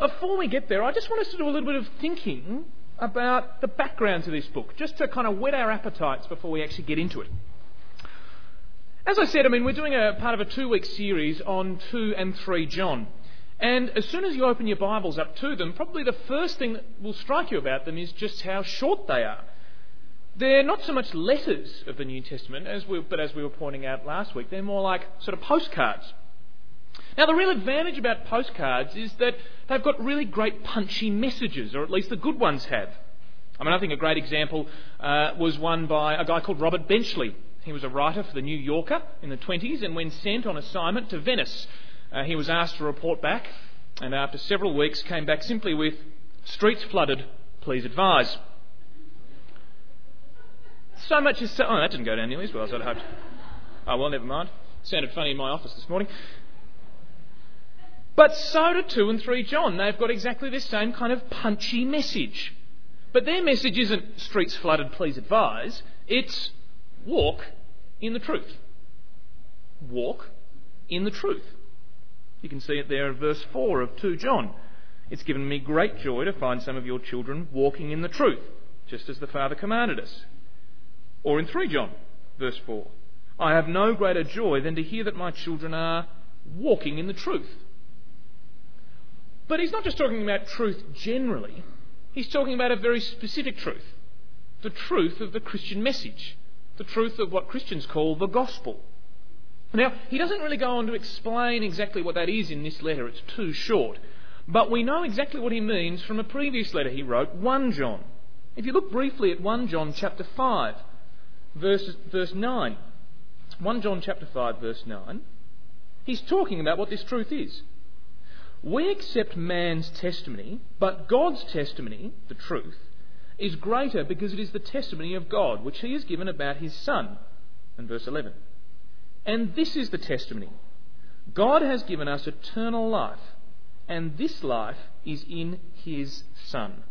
Before we get there, I just want us to do a little bit of thinking about the background to this book, just to kind of whet our appetites before we actually get into it. As I said, I mean, we're doing a part of a two week series on 2 and 3 John. And as soon as you open your Bibles up to them, probably the first thing that will strike you about them is just how short they are. They're not so much letters of the New Testament, as we, but as we were pointing out last week, they're more like sort of postcards. Now, the real advantage about postcards is that they've got really great punchy messages, or at least the good ones have. I mean, I think a great example uh, was one by a guy called Robert Benchley. He was a writer for the New Yorker in the 20s, and when sent on assignment to Venice, uh, he was asked to report back, and after several weeks came back simply with, Streets flooded, please advise. So much is so. Oh, that didn't go down nearly as well as I'd hoped. Oh, well, never mind. Sounded funny in my office this morning. But so do 2 and 3 John. They've got exactly the same kind of punchy message. But their message isn't streets flooded, please advise. It's walk in the truth. Walk in the truth. You can see it there in verse 4 of 2 John. It's given me great joy to find some of your children walking in the truth, just as the Father commanded us. Or in 3 John, verse 4. I have no greater joy than to hear that my children are walking in the truth. But he's not just talking about truth generally, he's talking about a very specific truth the truth of the Christian message, the truth of what Christians call the gospel. Now, he doesn't really go on to explain exactly what that is in this letter, it's too short. But we know exactly what he means from a previous letter he wrote, 1 John. If you look briefly at 1 John chapter 5, verse, verse 9. 1 John chapter 5, verse 9. He's talking about what this truth is. We accept man's testimony, but God's testimony, the truth, is greater because it is the testimony of God, which he has given about his Son. In verse 11. And this is the testimony God has given us eternal life, and this life is in his Son.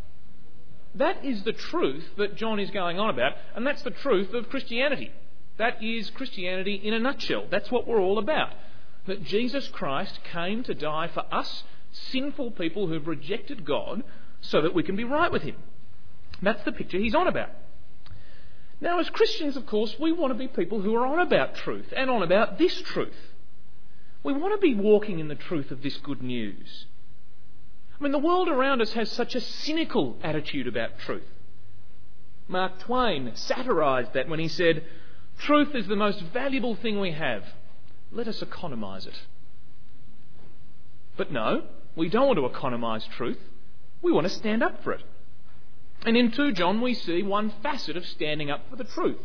That is the truth that John is going on about, and that's the truth of Christianity. That is Christianity in a nutshell. That's what we're all about that Jesus Christ came to die for us, sinful people who've rejected God, so that we can be right with Him. That's the picture he's on about. Now, as Christians, of course, we want to be people who are on about truth and on about this truth. We want to be walking in the truth of this good news. I mean, the world around us has such a cynical attitude about truth. Mark Twain satirised that when he said, Truth is the most valuable thing we have let us economise it. But no, we don't want to economise truth. We want to stand up for it. And in 2 John, we see one facet of standing up for the truth.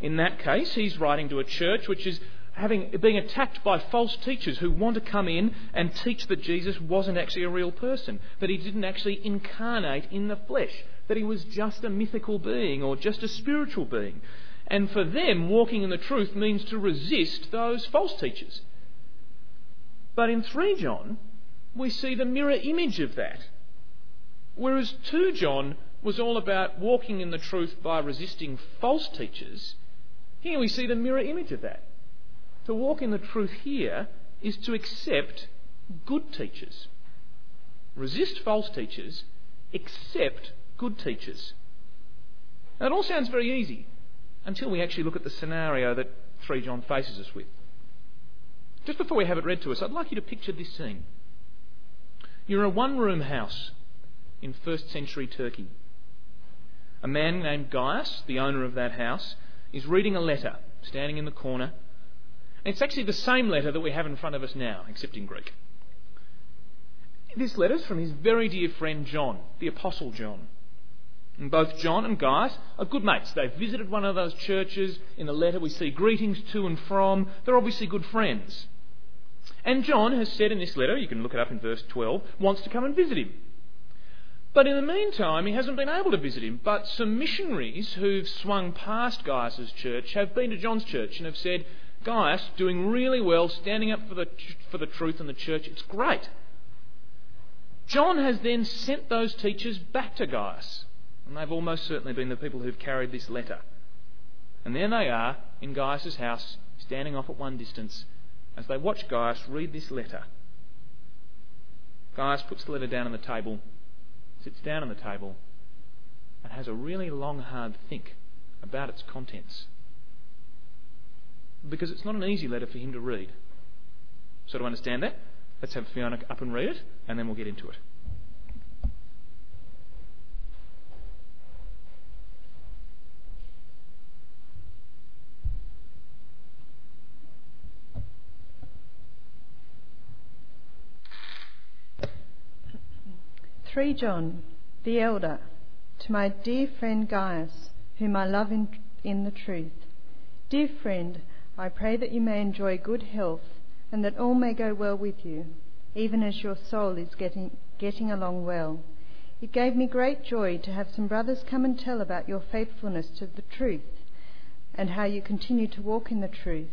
In that case, he's writing to a church which is having, being attacked by false teachers who want to come in and teach that Jesus wasn't actually a real person, that he didn't actually incarnate in the flesh, that he was just a mythical being or just a spiritual being. And for them, walking in the truth means to resist those false teachers. But in 3 John, we see the mirror image of that. Whereas 2 John was all about walking in the truth by resisting false teachers, here we see the mirror image of that. To walk in the truth here is to accept good teachers. Resist false teachers, accept good teachers. Now, it all sounds very easy until we actually look at the scenario that 3 John faces us with. Just before we have it read to us, I'd like you to picture this scene. You're in a one room house in first century Turkey. A man named Gaius, the owner of that house, is reading a letter standing in the corner. It's actually the same letter that we have in front of us now, except in Greek. This letter's from his very dear friend John, the Apostle John. And both John and Gaius are good mates. They've visited one of those churches. In the letter, we see greetings to and from. They're obviously good friends. And John has said in this letter, you can look it up in verse 12, wants to come and visit him. But in the meantime, he hasn't been able to visit him. But some missionaries who've swung past Gaius's church have been to John's church and have said, Gaius, doing really well, standing up for the, for the truth in the church, it's great. John has then sent those teachers back to Gaius and they've almost certainly been the people who've carried this letter. And there they are in Gaius' house, standing off at one distance, as they watch Gaius read this letter. Gaius puts the letter down on the table, sits down on the table, and has a really long, hard think about its contents. Because it's not an easy letter for him to read. So, to understand that, let's have Fiona up and read it, and then we'll get into it. 3 John, the elder, to my dear friend Gaius, whom I love in, in the truth. Dear friend, I pray that you may enjoy good health and that all may go well with you, even as your soul is getting, getting along well. It gave me great joy to have some brothers come and tell about your faithfulness to the truth and how you continue to walk in the truth.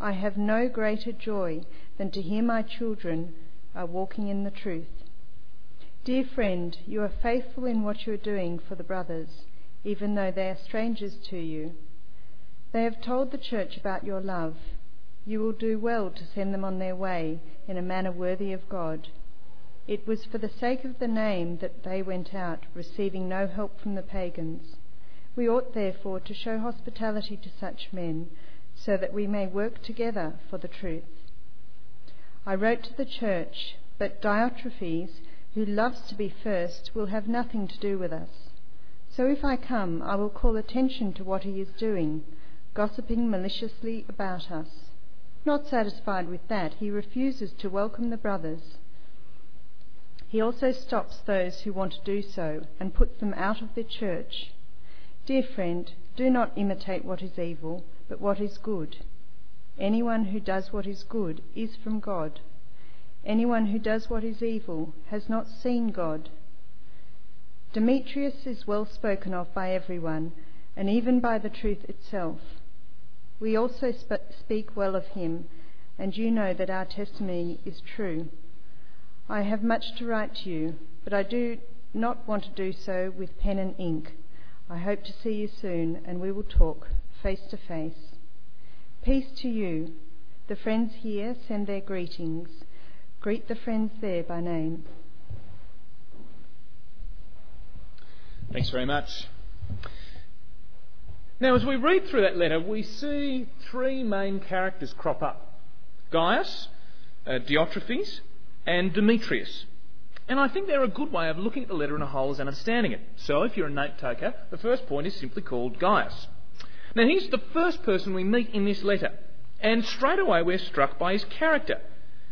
I have no greater joy than to hear my children are walking in the truth. Dear friend, you are faithful in what you are doing for the brothers, even though they are strangers to you. They have told the church about your love. You will do well to send them on their way in a manner worthy of God. It was for the sake of the name that they went out, receiving no help from the pagans. We ought therefore to show hospitality to such men, so that we may work together for the truth. I wrote to the church, but Diotrephes, who loves to be first will have nothing to do with us. So if I come, I will call attention to what he is doing, gossiping maliciously about us. Not satisfied with that, he refuses to welcome the brothers. He also stops those who want to do so and puts them out of the church. Dear friend, do not imitate what is evil, but what is good. Anyone who does what is good is from God Anyone who does what is evil has not seen God. Demetrius is well spoken of by everyone, and even by the truth itself. We also sp- speak well of him, and you know that our testimony is true. I have much to write to you, but I do not want to do so with pen and ink. I hope to see you soon, and we will talk face to face. Peace to you. The friends here send their greetings. Greet the friends there by name. Thanks very much. Now, as we read through that letter, we see three main characters crop up Gaius, uh, Diotrephes, and Demetrius. And I think they're a good way of looking at the letter in a whole and understanding it. So, if you're a note taker, the first point is simply called Gaius. Now, he's the first person we meet in this letter, and straight away we're struck by his character.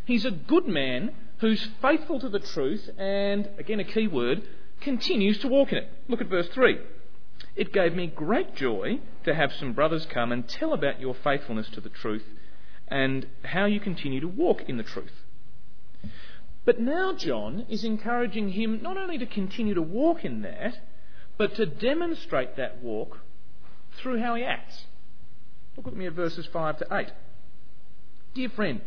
He's a good man who's faithful to the truth and, again, a key word, continues to walk in it. Look at verse 3. It gave me great joy to have some brothers come and tell about your faithfulness to the truth and how you continue to walk in the truth. But now John is encouraging him not only to continue to walk in that, but to demonstrate that walk through how he acts. Look with me at verses 5 to 8. Dear friend,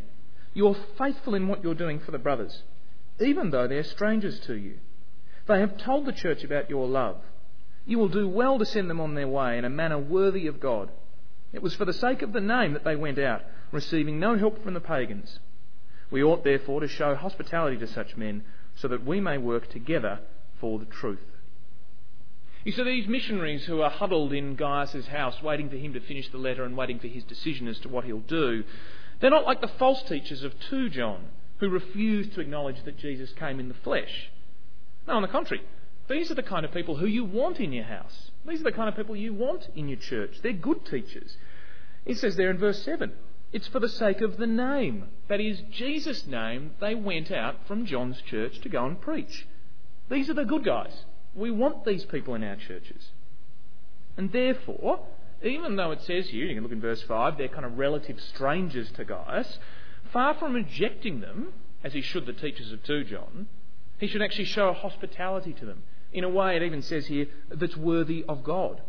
you're faithful in what you're doing for the brothers, even though they're strangers to you. They have told the church about your love. You will do well to send them on their way in a manner worthy of God. It was for the sake of the name that they went out, receiving no help from the pagans. We ought therefore to show hospitality to such men, so that we may work together for the truth. You see, these missionaries who are huddled in Gaius' house, waiting for him to finish the letter and waiting for his decision as to what he'll do, they're not like the false teachers of 2 John, who refuse to acknowledge that Jesus came in the flesh. No, on the contrary, these are the kind of people who you want in your house. These are the kind of people you want in your church. They're good teachers. It says there in verse 7 it's for the sake of the name. That is, Jesus' name, they went out from John's church to go and preach. These are the good guys. We want these people in our churches. And therefore, even though it says here, you can look in verse 5, they're kind of relative strangers to Gaius, far from rejecting them, as he should the teachers of 2 John, he should actually show a hospitality to them in a way, it even says here, that's worthy of God.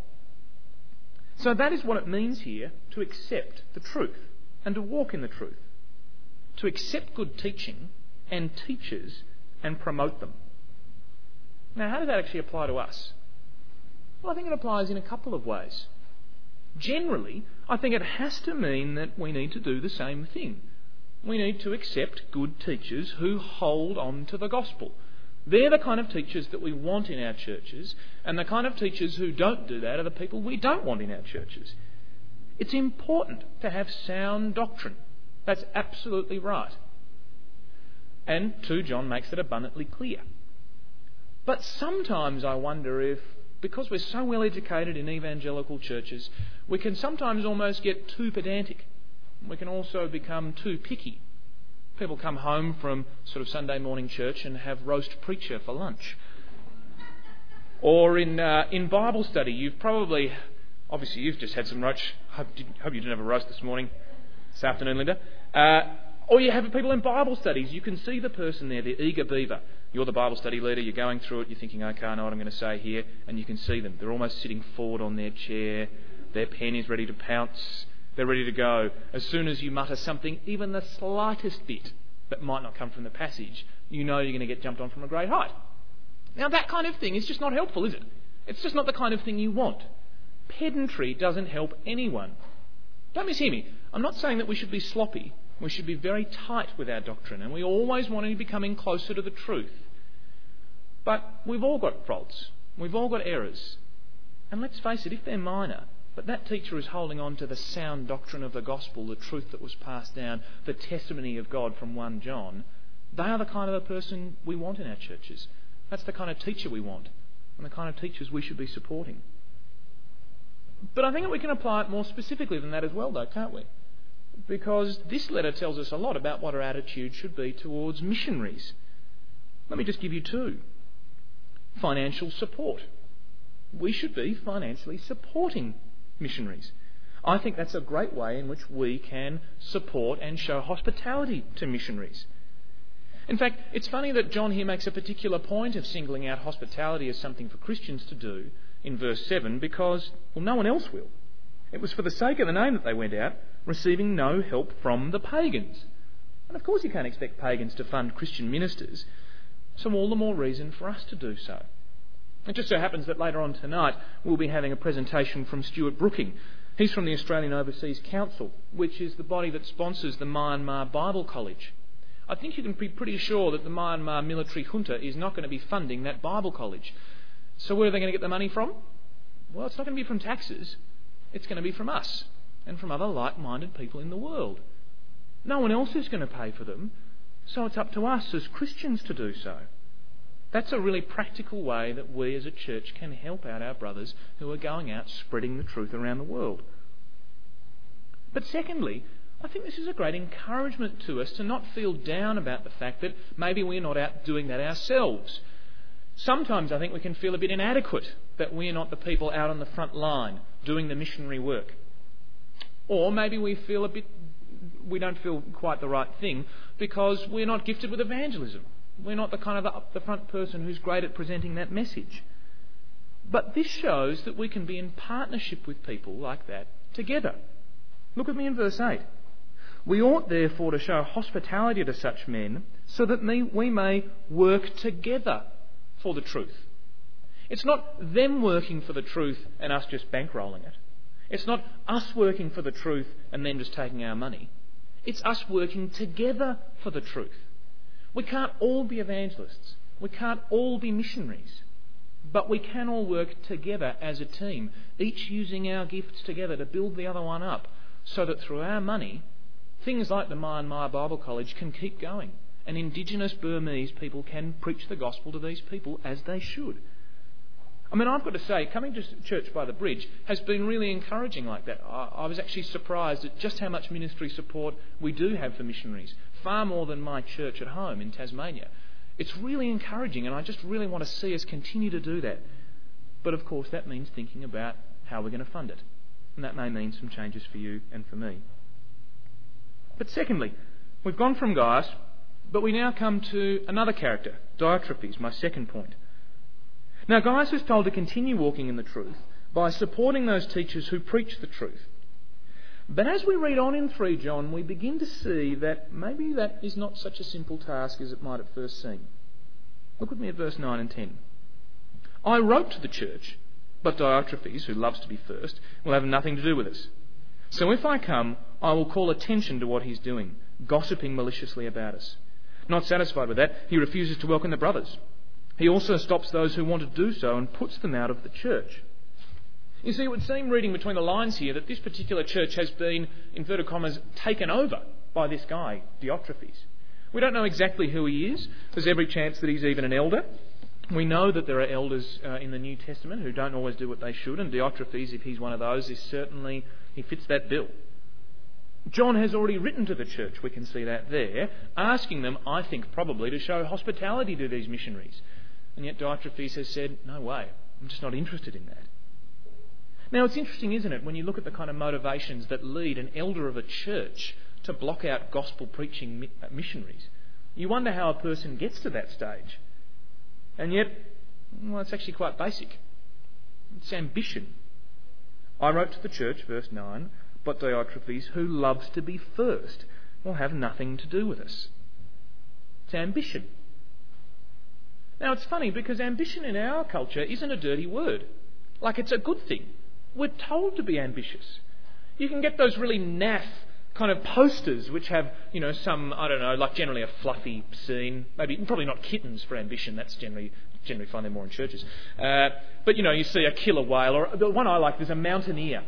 So that is what it means here to accept the truth and to walk in the truth. To accept good teaching and teachers and promote them. Now, how does that actually apply to us? Well, I think it applies in a couple of ways. Generally, I think it has to mean that we need to do the same thing. we need to accept good teachers who hold on to the gospel. They're the kind of teachers that we want in our churches, and the kind of teachers who don't do that are the people we don't want in our churches. It's important to have sound doctrine. That's absolutely right. And 2 John makes it abundantly clear. But sometimes I wonder if, because we're so well educated in evangelical churches, we can sometimes almost get too pedantic. We can also become too picky. People come home from sort of Sunday morning church and have roast preacher for lunch. Or in, uh, in Bible study, you've probably, obviously, you've just had some roast. Hope, hope you didn't have a roast this morning, this afternoon, Linda. Uh, or you have people in Bible studies. You can see the person there, the eager beaver. You're the Bible study leader, you're going through it, you're thinking, okay, I know what I'm going to say here, and you can see them. They're almost sitting forward on their chair, their pen is ready to pounce, they're ready to go. As soon as you mutter something, even the slightest bit that might not come from the passage, you know you're going to get jumped on from a great height. Now, that kind of thing is just not helpful, is it? It's just not the kind of thing you want. Pedantry doesn't help anyone. Don't mishear me. I'm not saying that we should be sloppy. We should be very tight with our doctrine, and we always want to be becoming closer to the truth. But we've all got faults. We've all got errors. And let's face it, if they're minor, but that teacher is holding on to the sound doctrine of the gospel, the truth that was passed down, the testimony of God from 1 John, they are the kind of a person we want in our churches. That's the kind of teacher we want, and the kind of teachers we should be supporting. But I think that we can apply it more specifically than that as well, though, can't we? Because this letter tells us a lot about what our attitude should be towards missionaries. Let me just give you two. Financial support. We should be financially supporting missionaries. I think that's a great way in which we can support and show hospitality to missionaries. In fact, it's funny that John here makes a particular point of singling out hospitality as something for Christians to do in verse 7 because, well, no one else will. It was for the sake of the name that they went out, receiving no help from the pagans. And of course, you can't expect pagans to fund Christian ministers, so all the more reason for us to do so. It just so happens that later on tonight we'll be having a presentation from Stuart Brooking. He's from the Australian Overseas Council, which is the body that sponsors the Myanmar Bible College. I think you can be pretty sure that the Myanmar military junta is not going to be funding that Bible college. So where are they going to get the money from? Well, it's not going to be from taxes. It's going to be from us and from other like minded people in the world. No one else is going to pay for them, so it's up to us as Christians to do so. That's a really practical way that we as a church can help out our brothers who are going out spreading the truth around the world. But secondly, I think this is a great encouragement to us to not feel down about the fact that maybe we're not out doing that ourselves. Sometimes I think we can feel a bit inadequate that we're not the people out on the front line doing the missionary work. Or maybe we feel a bit, we don't feel quite the right thing because we're not gifted with evangelism. We're not the kind of up the front person who's great at presenting that message. But this shows that we can be in partnership with people like that together. Look at me in verse 8. We ought therefore to show hospitality to such men so that we may work together for the truth. It's not them working for the truth and us just bankrolling it. It's not us working for the truth and them just taking our money. It's us working together for the truth. We can't all be evangelists. We can't all be missionaries. But we can all work together as a team, each using our gifts together to build the other one up, so that through our money, things like the Myanmar Bible College can keep going and indigenous Burmese people can preach the gospel to these people as they should. I mean, I've got to say, coming to church by the bridge has been really encouraging like that. I, was actually surprised at just how much ministry support we do have for missionaries, far more than my church at home in Tasmania. It's really encouraging, and I just really want to see us continue to do that. But of course, that means thinking about how we're going to fund it. And that may mean some changes for you and for me. But secondly, we've gone from Gaius but we now come to another character, Diotrephes, my second point. Now, Gaius is told to continue walking in the truth by supporting those teachers who preach the truth. But as we read on in 3 John, we begin to see that maybe that is not such a simple task as it might at first seem. Look with me at verse 9 and 10. I wrote to the church, but Diotrephes, who loves to be first, will have nothing to do with us. So if I come, I will call attention to what he's doing gossiping maliciously about us. Not satisfied with that, he refuses to welcome the brothers. He also stops those who want to do so and puts them out of the church. You see, it would seem reading between the lines here that this particular church has been, inverted commas, taken over by this guy, Diotrephes. We don't know exactly who he is. There's every chance that he's even an elder. We know that there are elders uh, in the New Testament who don't always do what they should, and Diotrephes, if he's one of those, is certainly, he fits that bill. John has already written to the church, we can see that there, asking them, I think probably, to show hospitality to these missionaries. And yet Diotrephes has said, No way, I'm just not interested in that. Now, it's interesting, isn't it, when you look at the kind of motivations that lead an elder of a church to block out gospel preaching uh, missionaries. You wonder how a person gets to that stage. And yet, well, it's actually quite basic. It's ambition. I wrote to the church, verse 9, but Diotrephes, who loves to be first, will have nothing to do with us. It's ambition. Now, it's funny because ambition in our culture isn't a dirty word. Like, it's a good thing. We're told to be ambitious. You can get those really naff kind of posters which have, you know, some, I don't know, like generally a fluffy scene. Maybe, probably not kittens for ambition. That's generally, generally find them more in churches. Uh, but, you know, you see a killer whale, or the one I like, there's a mountaineer.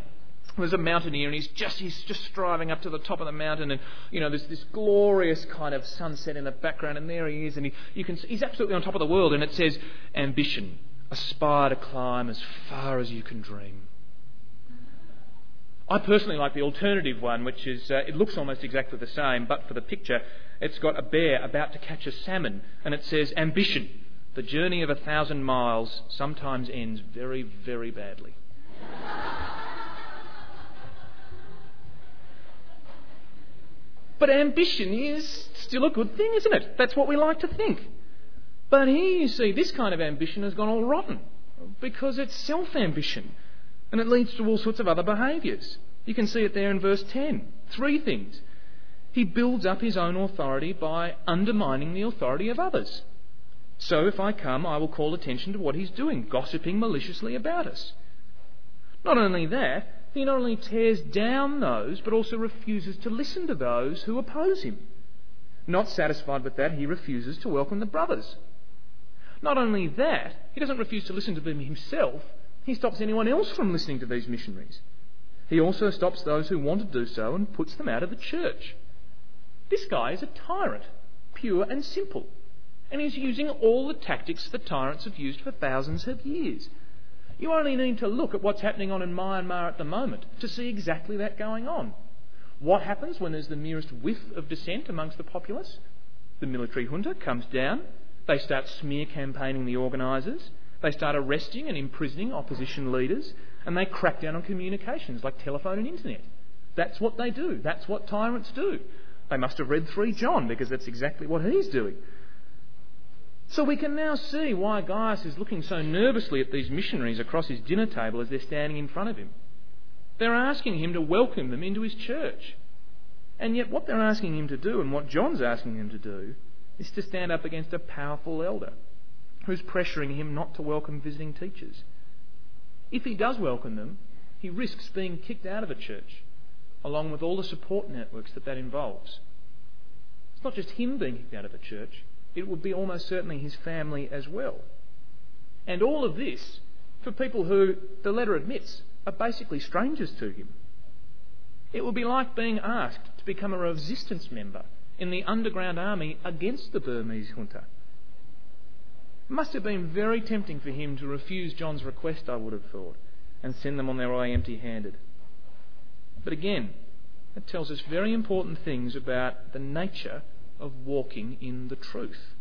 There's a mountaineer and he's just, he's just striving up to the top of the mountain and, you know, there's this glorious kind of sunset in the background and there he is and he, you can, he's absolutely on top of the world and it says, ambition, aspire to climb as far as you can dream. I personally like the alternative one, which is uh, it looks almost exactly the same, but for the picture, it's got a bear about to catch a salmon, and it says, Ambition, the journey of a thousand miles sometimes ends very, very badly. but ambition is still a good thing, isn't it? That's what we like to think. But here you see, this kind of ambition has gone all rotten because it's self ambition. And it leads to all sorts of other behaviours. You can see it there in verse 10. Three things. He builds up his own authority by undermining the authority of others. So if I come, I will call attention to what he's doing, gossiping maliciously about us. Not only that, he not only tears down those, but also refuses to listen to those who oppose him. Not satisfied with that, he refuses to welcome the brothers. Not only that, he doesn't refuse to listen to them himself, he stops anyone else from listening to these missionaries. He also stops those who want to do so and puts them out of the church. This guy is a tyrant, pure and simple. And he's using all the tactics that tyrants have used for thousands of years. You only need to look at what's happening on in Myanmar at the moment to see exactly that going on. What happens when there's the merest whiff of dissent amongst the populace? The military junta comes down, they start smear campaigning the organisers, they start arresting and imprisoning opposition leaders, and they crack down on communications like telephone and internet. That's what they do. That's what tyrants do. They must have read 3 John because that's exactly what he's doing. So we can now see why Gaius is looking so nervously at these missionaries across his dinner table as they're standing in front of him. They're asking him to welcome them into his church. And yet, what they're asking him to do, and what John's asking him to do, is to stand up against a powerful elder who's pressuring him not to welcome visiting teachers. If he does welcome them, he risks being kicked out of a church, along with all the support networks that that involves. It's not just him being kicked out of a church, it would be almost certainly his family as well. And all of this for people who, the letter admits, are basically strangers to him. It would be like being asked to become a resistance member in the underground army against the Burmese junta. It must have been very tempting for him to refuse John's request, I would have thought, and send them on their way empty handed. But again, it tells us very important things about the nature of walking in the truth.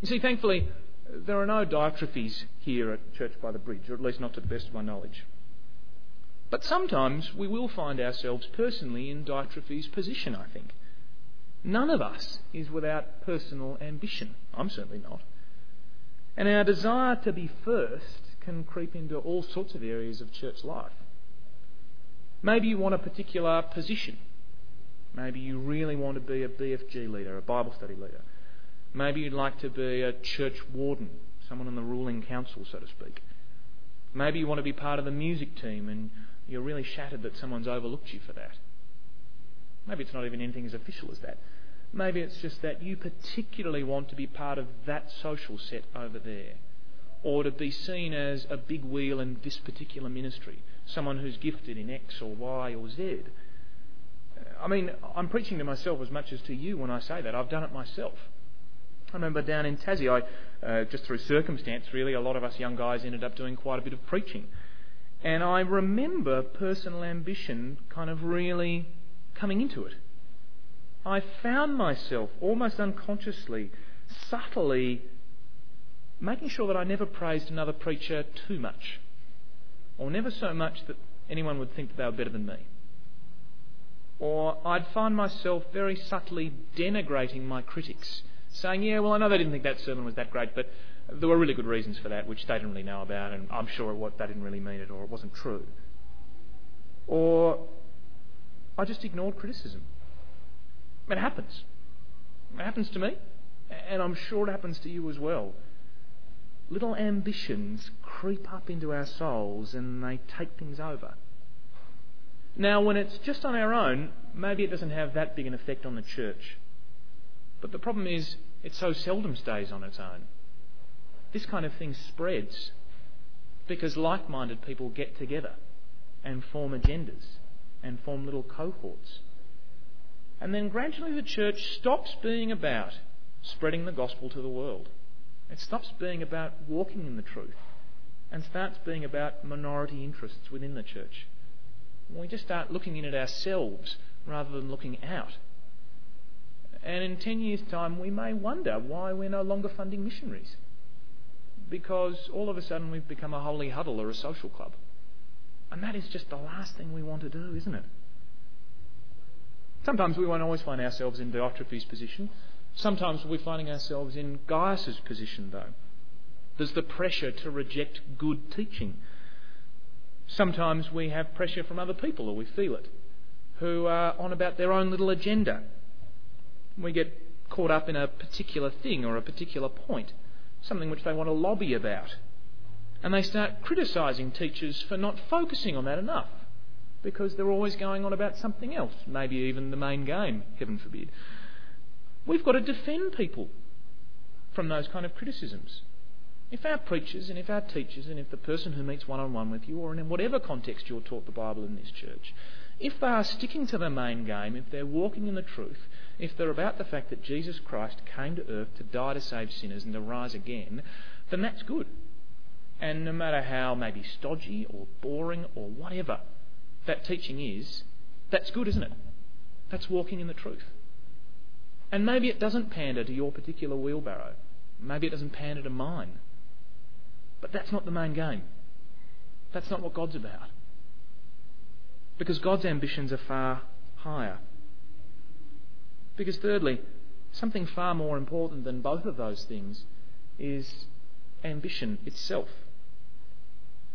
You see, thankfully, there are no Diotrephes here at Church by the Bridge, or at least not to the best of my knowledge. But sometimes we will find ourselves personally in Diotrephes' position, I think. None of us is without personal ambition. I'm certainly not. And our desire to be first can creep into all sorts of areas of church life. Maybe you want a particular position. Maybe you really want to be a BFG leader, a Bible study leader. Maybe you'd like to be a church warden, someone in the ruling council, so to speak. Maybe you want to be part of the music team and you're really shattered that someone's overlooked you for that. Maybe it's not even anything as official as that. Maybe it's just that you particularly want to be part of that social set over there, or to be seen as a big wheel in this particular ministry, someone who's gifted in X or Y or Z. I mean, I'm preaching to myself as much as to you when I say that. I've done it myself. I remember down in Tassie, I, uh, just through circumstance, really, a lot of us young guys ended up doing quite a bit of preaching. And I remember personal ambition kind of really coming into it. I found myself almost unconsciously, subtly, making sure that I never praised another preacher too much, or never so much that anyone would think that they were better than me. Or I'd find myself very subtly denigrating my critics, saying, Yeah, well, I know they didn't think that sermon was that great, but there were really good reasons for that, which they didn't really know about, and I'm sure what they didn't really mean it, or it wasn't true. Or I just ignored criticism. It happens. It happens to me, and I'm sure it happens to you as well. Little ambitions creep up into our souls and they take things over. Now, when it's just on our own, maybe it doesn't have that big an effect on the church. But the problem is, it so seldom stays on its own. This kind of thing spreads because like minded people get together and form agendas and form little cohorts. And then gradually the church stops being about spreading the gospel to the world. It stops being about walking in the truth and starts being about minority interests within the church. We just start looking in at ourselves rather than looking out. And in 10 years' time, we may wonder why we're no longer funding missionaries. Because all of a sudden we've become a holy huddle or a social club. And that is just the last thing we want to do, isn't it? Sometimes we won't always find ourselves in Diotrephes' position. Sometimes we're finding ourselves in Gaius' position, though. There's the pressure to reject good teaching. Sometimes we have pressure from other people, or we feel it, who are on about their own little agenda. We get caught up in a particular thing or a particular point, something which they want to lobby about. And they start criticising teachers for not focusing on that enough because they're always going on about something else, maybe even the main game, heaven forbid. We've got to defend people from those kind of criticisms. If our preachers and if our teachers and if the person who meets one on one with you, or in whatever context you're taught the Bible in this church, if they are sticking to the main game, if they're walking in the truth, if they're about the fact that Jesus Christ came to earth to die to save sinners and to rise again, then that's good. And no matter how maybe stodgy or boring or whatever that teaching is, that's good, isn't it? That's walking in the truth. And maybe it doesn't pander to your particular wheelbarrow. Maybe it doesn't pander to mine. But that's not the main game. That's not what God's about. Because God's ambitions are far higher. Because, thirdly, something far more important than both of those things is ambition itself.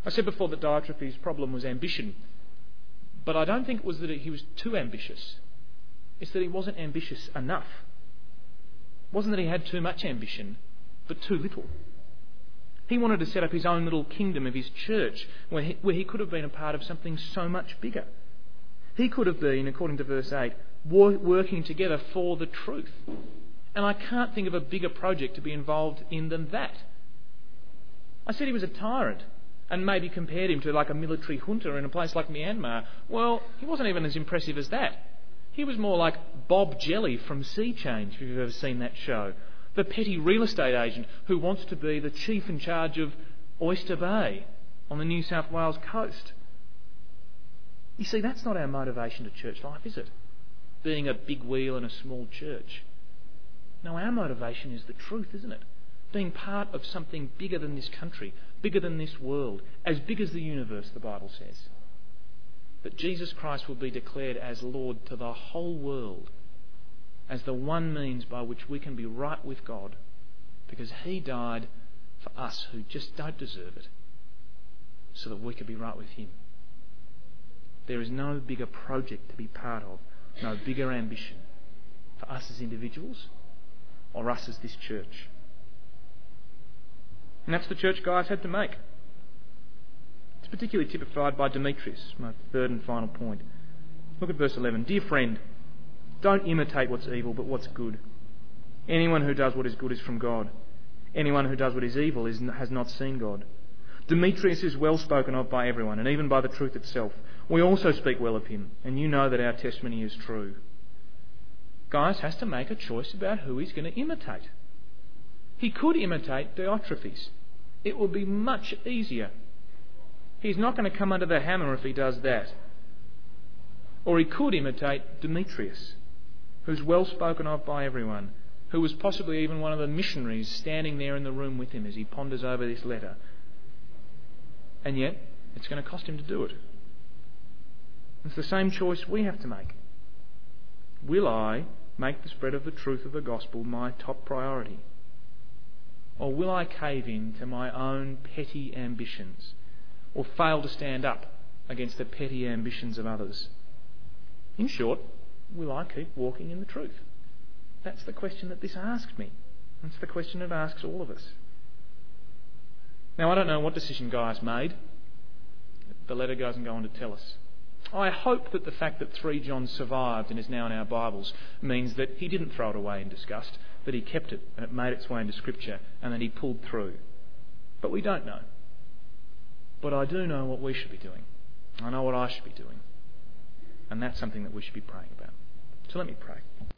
I said before that Diotrephes' problem was ambition. But I don't think it was that he was too ambitious. It's that he wasn't ambitious enough. It wasn't that he had too much ambition, but too little. He wanted to set up his own little kingdom of his church where he, where he could have been a part of something so much bigger. He could have been, according to verse 8, working together for the truth. And I can't think of a bigger project to be involved in than that. I said he was a tyrant and maybe compared him to like a military junta in a place like Myanmar. Well, he wasn't even as impressive as that. He was more like Bob Jelly from Sea Change, if you've ever seen that show. The petty real estate agent who wants to be the chief in charge of Oyster Bay on the New South Wales coast. You see, that's not our motivation to church life, is it? Being a big wheel in a small church. No, our motivation is the truth, isn't it? Being part of something bigger than this country, bigger than this world, as big as the universe, the Bible says. That Jesus Christ will be declared as Lord to the whole world, as the one means by which we can be right with God, because He died for us who just don't deserve it, so that we could be right with Him. There is no bigger project to be part of, no bigger ambition for us as individuals or us as this church. And that's the church Gaius had to make. It's particularly typified by Demetrius, my third and final point. Look at verse 11. Dear friend, Don't imitate what's evil, but what's good. Anyone who does what is good is from God. Anyone who does what is evil is, has not seen God. Demetrius is well spoken of by everyone, and even by the truth itself. We also speak well of him, and you know that our testimony is true. Gaius has to make a choice about who he's going to imitate. He could imitate Diotrephes. It would be much easier. He's not going to come under the hammer if he does that. Or he could imitate Demetrius, who's well spoken of by everyone, who was possibly even one of the missionaries standing there in the room with him as he ponders over this letter. And yet, it's going to cost him to do it. It's the same choice we have to make. Will I make the spread of the truth of the gospel my top priority? Or will I cave in to my own petty ambitions? Or fail to stand up against the petty ambitions of others? In short, will I keep walking in the truth? That's the question that this asked me. That's the question it asks all of us. Now, I don't know what decision Gaius made. The letter doesn't go on to tell us. I hope that the fact that 3 John survived and is now in our Bibles means that he didn't throw it away in disgust, that he kept it and it made its way into Scripture and that he pulled through. But we don't know. But I do know what we should be doing. I know what I should be doing. And that's something that we should be praying. So let me pray.